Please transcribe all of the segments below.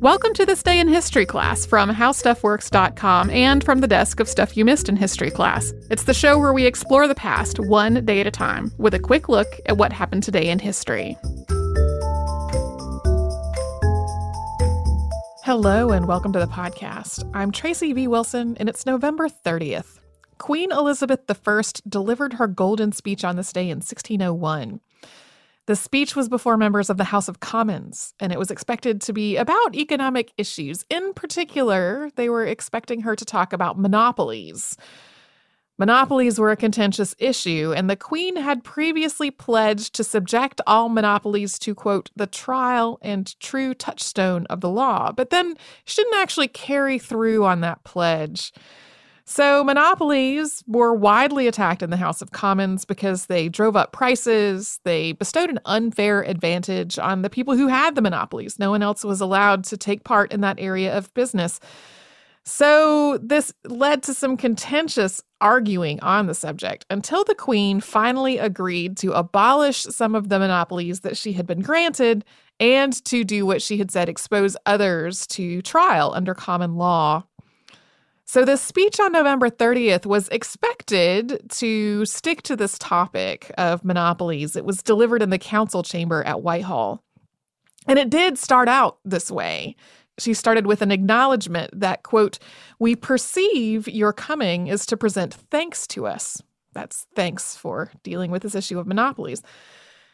Welcome to this day in history class from howstuffworks.com and from the desk of Stuff You Missed in History class. It's the show where we explore the past one day at a time with a quick look at what happened today in history. Hello and welcome to the podcast. I'm Tracy V. Wilson and it's November 30th. Queen Elizabeth I delivered her golden speech on this day in 1601. The speech was before members of the House of Commons, and it was expected to be about economic issues. In particular, they were expecting her to talk about monopolies. Monopolies were a contentious issue, and the Queen had previously pledged to subject all monopolies to, quote, the trial and true touchstone of the law. But then she didn't actually carry through on that pledge. So, monopolies were widely attacked in the House of Commons because they drove up prices. They bestowed an unfair advantage on the people who had the monopolies. No one else was allowed to take part in that area of business. So, this led to some contentious arguing on the subject until the Queen finally agreed to abolish some of the monopolies that she had been granted and to do what she had said expose others to trial under common law. So, the speech on November 30th was expected to stick to this topic of monopolies. It was delivered in the council chamber at Whitehall. And it did start out this way. She started with an acknowledgement that, quote, we perceive your coming is to present thanks to us. That's thanks for dealing with this issue of monopolies.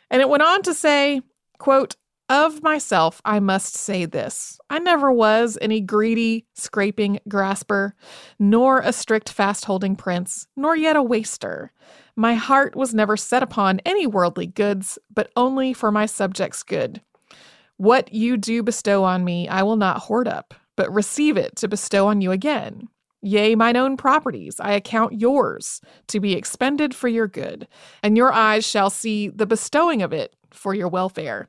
And it went on to say, quote, of myself, I must say this I never was any greedy, scraping grasper, nor a strict fast holding prince, nor yet a waster. My heart was never set upon any worldly goods, but only for my subjects' good. What you do bestow on me, I will not hoard up, but receive it to bestow on you again. Yea, mine own properties I account yours to be expended for your good, and your eyes shall see the bestowing of it for your welfare.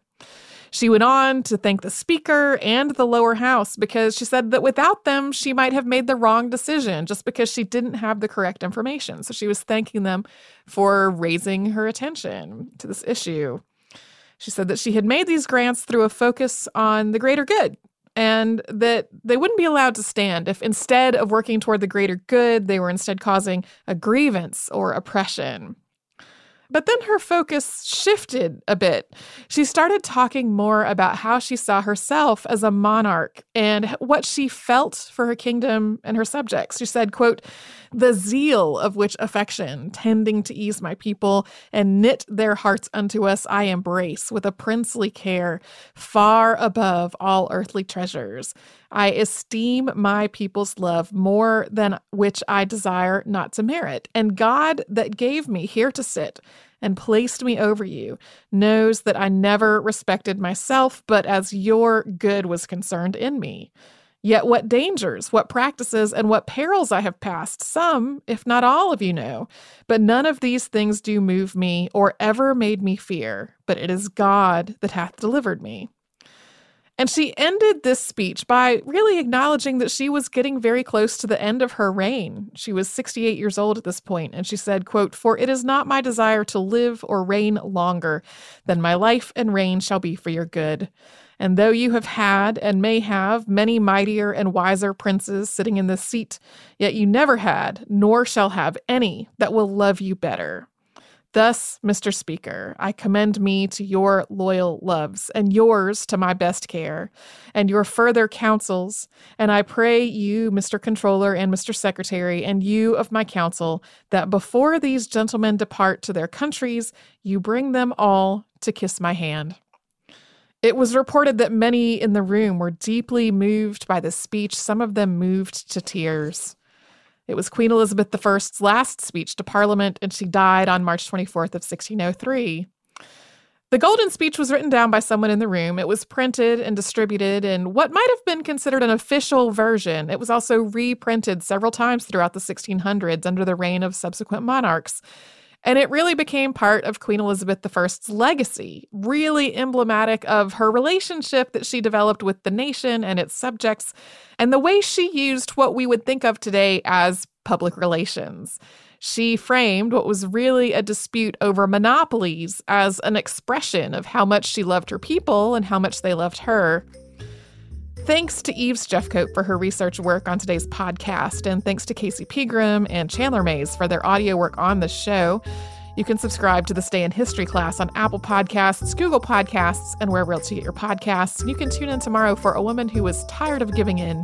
She went on to thank the Speaker and the lower house because she said that without them, she might have made the wrong decision just because she didn't have the correct information. So she was thanking them for raising her attention to this issue. She said that she had made these grants through a focus on the greater good and that they wouldn't be allowed to stand if instead of working toward the greater good, they were instead causing a grievance or oppression. But then her focus shifted a bit. She started talking more about how she saw herself as a monarch and what she felt for her kingdom and her subjects. She said, quote, the zeal of which affection, tending to ease my people and knit their hearts unto us, I embrace with a princely care, far above all earthly treasures. I esteem my people's love more than which I desire not to merit. And God that gave me here to sit and placed me over you knows that I never respected myself, but as your good was concerned in me. Yet what dangers, what practices, and what perils I have passed, some, if not all of you know. But none of these things do move me or ever made me fear, but it is God that hath delivered me. And she ended this speech by really acknowledging that she was getting very close to the end of her reign. She was 68 years old at this point, and she said, quote, For it is not my desire to live or reign longer than my life and reign shall be for your good. And though you have had and may have many mightier and wiser princes sitting in this seat, yet you never had, nor shall have any that will love you better. Thus, Mr. Speaker, I commend me to your loyal loves, and yours to my best care, and your further counsels. And I pray you, Mr. Controller and Mr. Secretary, and you of my council, that before these gentlemen depart to their countries, you bring them all to kiss my hand. It was reported that many in the room were deeply moved by the speech, some of them moved to tears. It was Queen Elizabeth I's last speech to Parliament, and she died on March 24th of 1603. The Golden Speech was written down by someone in the room. It was printed and distributed in what might have been considered an official version. It was also reprinted several times throughout the 1600s under the reign of subsequent monarchs. And it really became part of Queen Elizabeth I's legacy, really emblematic of her relationship that she developed with the nation and its subjects, and the way she used what we would think of today as public relations. She framed what was really a dispute over monopolies as an expression of how much she loved her people and how much they loved her. Thanks to Eve Jeffcoat for her research work on today's podcast, and thanks to Casey Pegram and Chandler Mays for their audio work on the show. You can subscribe to This Day in History class on Apple Podcasts, Google Podcasts, and wherever else you get your podcasts. You can tune in tomorrow for a woman who was tired of giving in.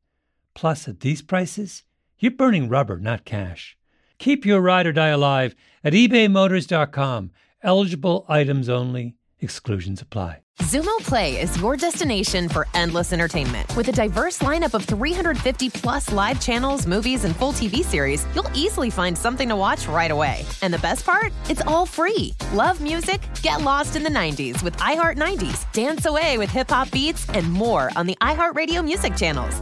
Plus, at these prices, you're burning rubber, not cash. Keep your ride or die alive at ebaymotors.com. Eligible items only, exclusions apply. Xumo Play is your destination for endless entertainment. With a diverse lineup of 350 plus live channels, movies, and full TV series, you'll easily find something to watch right away. And the best part? It's all free. Love music? Get lost in the 90s with iHeart 90s, dance away with hip hop beats, and more on the iHeartRadio music channels.